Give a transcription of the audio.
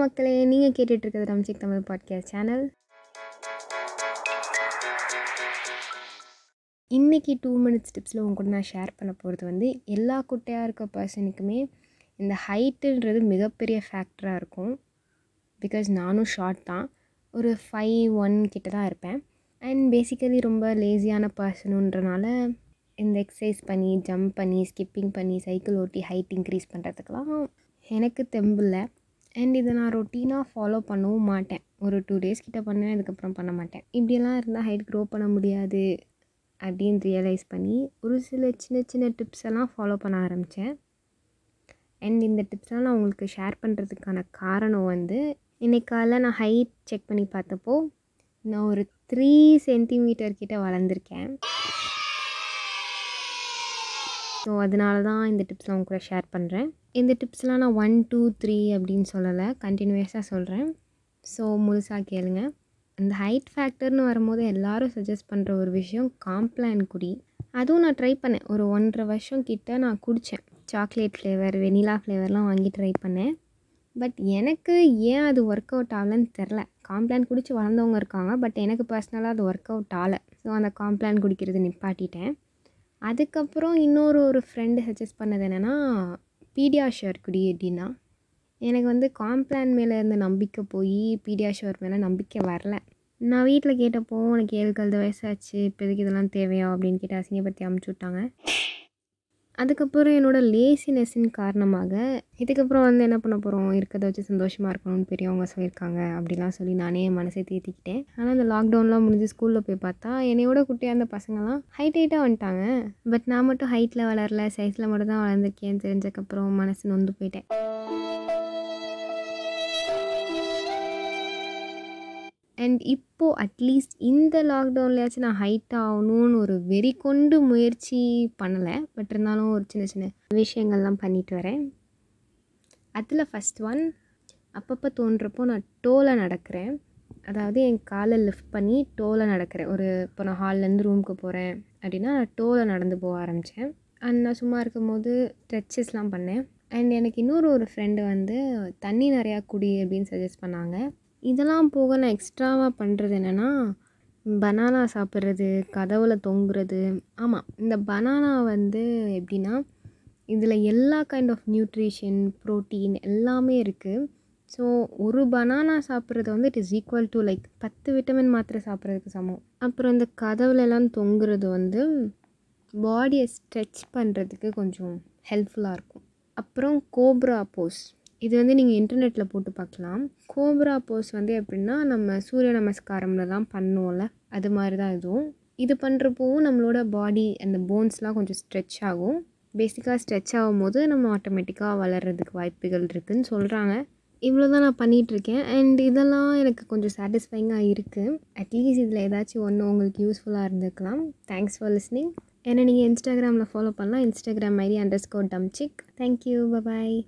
மக்களே நீங்கள் கேட்டுட்ருக்கிறது ரம்சிக் தமிழ் பாட்காஸ்ட் சேனல் இன்றைக்கி டூ மினிட்ஸ் டிப்ஸில் உங்க கூட நான் ஷேர் பண்ண போகிறது வந்து எல்லா குட்டையாக இருக்க பர்சனுக்குமே இந்த ஹைட்டுன்றது மிகப்பெரிய ஃபேக்டராக இருக்கும். பிகாஸ் நானும் ஷார்ட் தான். ஒரு ஃபைவ் ஒன் கிட்ட தான் இருப்பேன். அண்ட் பேசிக்கலி ரொம்ப லேசியான பர்சனுன்றனால இந்த எக்ஸசைஸ் பண்ணி ஜம்ப் பண்ணி ஸ்கிப்பிங் பண்ணி சைக்கிள் ஓட்டி ஹைட் இன்க்ரீஸ் பண்ணுறதுக்கெலாம் எனக்கு தெம்பில்ல அண்ட் இதை நான் ரொட்டீனாக ஃபாலோ பண்ணவும் மாட்டேன். ஒரு டூ டேஸ் கிட்ட பண்ணேன் அதுக்கப்புறம் பண்ண மாட்டேன். இப்படியெல்லாம் இருந்தால் ஹைட் க்ரோ பண்ண முடியாது அப்படின்னு ரியலைஸ் பண்ணி ஒரு சில சின்ன சின்ன டிப்ஸ் எல்லாம் ஃபாலோ பண்ண ஆரம்பித்தேன் அண்ட் இந்த டிப்ஸ்லாம் நான் உங்களுக்கு ஷேர் பண்ணுறதுக்கான காரணம் வந்து இன்னைக்கு காலைல நான் ஹைட் செக் பண்ணி பார்த்தப்போ நான் ஒரு த்ரீ சென்டிமீட்டர் கிட்ட வளர்ந்துருக்கேன். ஸோ அதனால தான் இந்த டிப்ஸ்லாம் உங்க கூட ஷேர் பண்ணுறேன் இந்த டிப்ஸ்லாம் நான் ஒன் டூ த்ரீ அப்படின்னு சொல்லலை. கண்டினியூஸாக சொல்கிறேன் ஸோ முழுசாக கேளுங்க. இந்த ஹைட் ஃபேக்டர்னு வரும்போது எல்லாரும் சஜஸ்ட் பண்ணுற ஒரு விஷயம் காம்ப்ளான் குடி. அதுவும் நான் ட்ரை பண்ணேன். ஒரு ஒன்றரை வருஷம் கிட்ட நான் குடித்தேன் சாக்லேட் ஃப்ளேவர் வெனிலா ஃப்ளேவர்லாம் வாங்கி ட்ரை பண்ணேன். பட் எனக்கு ஏன் அது ஒர்க் அவுட் ஆகலன்னு தெரில காம்ப்ளான் குடித்து வளர்ந்தவங்க இருக்காங்க. பட் எனக்கு பர்சனலாக அது ஒர்க் அவுட் ஆகலை. ஸோ அந்த காம்ப்ளான் குடிக்கிறது நிப்பாட்டிட்டேன். அதுக்கப்புறம் இன்னொரு ஒரு ஃப்ரெண்டு சஜஸ்ட் பண்ணது என்னென்னா பீடியாஷுவர் குடி அப்படின்னா எனக்கு வந்து காம்ப்ளான் மேலே இருந்த நம்பிக்கை போய் பீடியாஷுவர் மேலே நம்பிக்கை வரல. நான் வீட்டில் கேட்டப்போ உனக்கு ஏழு கழுது வயசாச்சு இப்போதைக்கு இதெல்லாம் தேவையா? அப்படின்னு கேட்டு அசிங்கப்படுத்தி அமுச்சு விட்டாங்க. அதுக்கப்புறம் என்னோடய லேசினஸ்ஸின் காரணமாக இதுக்கப்புறம் வந்து என்ன பண்ண போகிறோம் இருக்கிறத வச்சு சந்தோஷமாக இருக்கணும்னு பெரியவங்க சொல்லியிருக்காங்க அப்படிலாம் சொல்லி நானே என் மனசை தேத்திக்கிட்டேன். ஆனால் இந்த லாக்டவுன்லாம் முடிஞ்சு ஸ்கூலில் போய் பார்த்தா என்னையோட குட்டியாக இருந்த பசங்களாம் ஹைட் ஹைட்டாக வந்துட்டாங்க. பட் நான் மட்டும் ஹைட்டில் வளரல சைஸில் மட்டும் தான் வளர்ந்துருக்கேன்னு தெரிஞ்சக்கப்புறம் மனசு நொந்து போயிட்டேன். அண்ட் இப்போது அட்லீஸ்ட் இந்த லாக்டவுன்லையாச்சும் நான் ஹைட் ஆகணும்னு ஒரு வெறி கொண்டு முயற்சி பண்ணலை. பட் இருந்தாலும் ஒரு சின்ன சின்ன விஷயங்கள்லாம் பண்ணிட்டு வரேன். அதில் ஃபஸ்ட் ஒன் அப்பப்போ தோன்றப்போ நான் டோவில் நடக்கிறேன். அதாவது என் காலை லிஃப்ட் பண்ணி டோவில் நடக்கிறேன். ஒரு இப்போ நான் ஹால்லேருந்து ரூமுக்கு போகிறேன் அப்படின்னா நான் டோவில் நடந்து போக ஆரம்பித்தேன் அண்ட் நான் சும்மா இருக்கும்போது ஸ்ட்ரெச்சஸ்லாம் பண்ணேன். அண்ட் எனக்கு இன்னொரு ஒரு ஃப்ரெண்டு வந்து தண்ணி நிறையா குடி அப்படின்னு சஜஸ்ட் பண்ணாங்க. இதெல்லாம் போக நான் எக்ஸ்ட்ராவாக பண்ணுறது என்னென்னா பனானா சாப்பிட்றது கதவுல தொங்குறது. ஆமாம் இந்த பனானா வந்து எப்படின்னா இதில் எல்லா கைண்ட் ஆஃப் நியூட்ரிஷன் ப்ரோட்டீன் எல்லாமே இருக்குது ஸோ ஒரு பனானா சாப்பிட்றது வந்து it is equal to like பத்து விட்டமின் மாத்திரை சாப்பிட்றதுக்கு சமம். அப்புறம் இந்த கதவுலலாம் தொங்குறது வந்து பாடியை ஸ்ட்ரெச் பண்ணுறதுக்கு கொஞ்சம் ஹெல்ப்ஃபுல்லாக இருக்கும். அப்புறம் கோப்ரா போஸ் இது வந்து நீங்கள் இன்டர்நெட்டில் போட்டு பார்க்கலாம் கோப்ரா போஸ் வந்து எப்படின்னா நம்ம சூரிய நமஸ்காரம்லலாம் பண்ணுவோம்ல. அது மாதிரி தான் இதுவும். இது பண்ணுறப்போவும் நம்மளோட பாடி அந்த போன்ஸ்லாம் கொஞ்சம் ஸ்ட்ரெச் ஆகும். பேசிக்காக ஸ்ட்ரெச் ஆகும்போது நம்ம ஆட்டோமேட்டிக்காக வளர்கிறதுக்கு வாய்ப்புகள் இருக்குதுன்னு சொல்கிறாங்க இவ்வளோ தான் நான் பண்ணிகிட்ருக்கேன் அண்ட் இதெல்லாம் எனக்கு கொஞ்சம் சாட்டிஸ்ஃபைங்காக இருக்குது அட்லீஸ்ட் இதில் ஏதாச்சும் ஒன்று உங்களுக்கு யூஸ்ஃபுல்லாக இருந்திருக்கலாம். தேங்க்ஸ் ஃபார் லிஸ்னிங் என்னை நீங்கள் இன்ஸ்டாகிராமில் ஃபாலோ பண்ணலாம். இன்ஸ்டாகிராம் ஐடி அண்டர் ஸ்கோர் டம்சிக் தேங்க்யூ பபாய்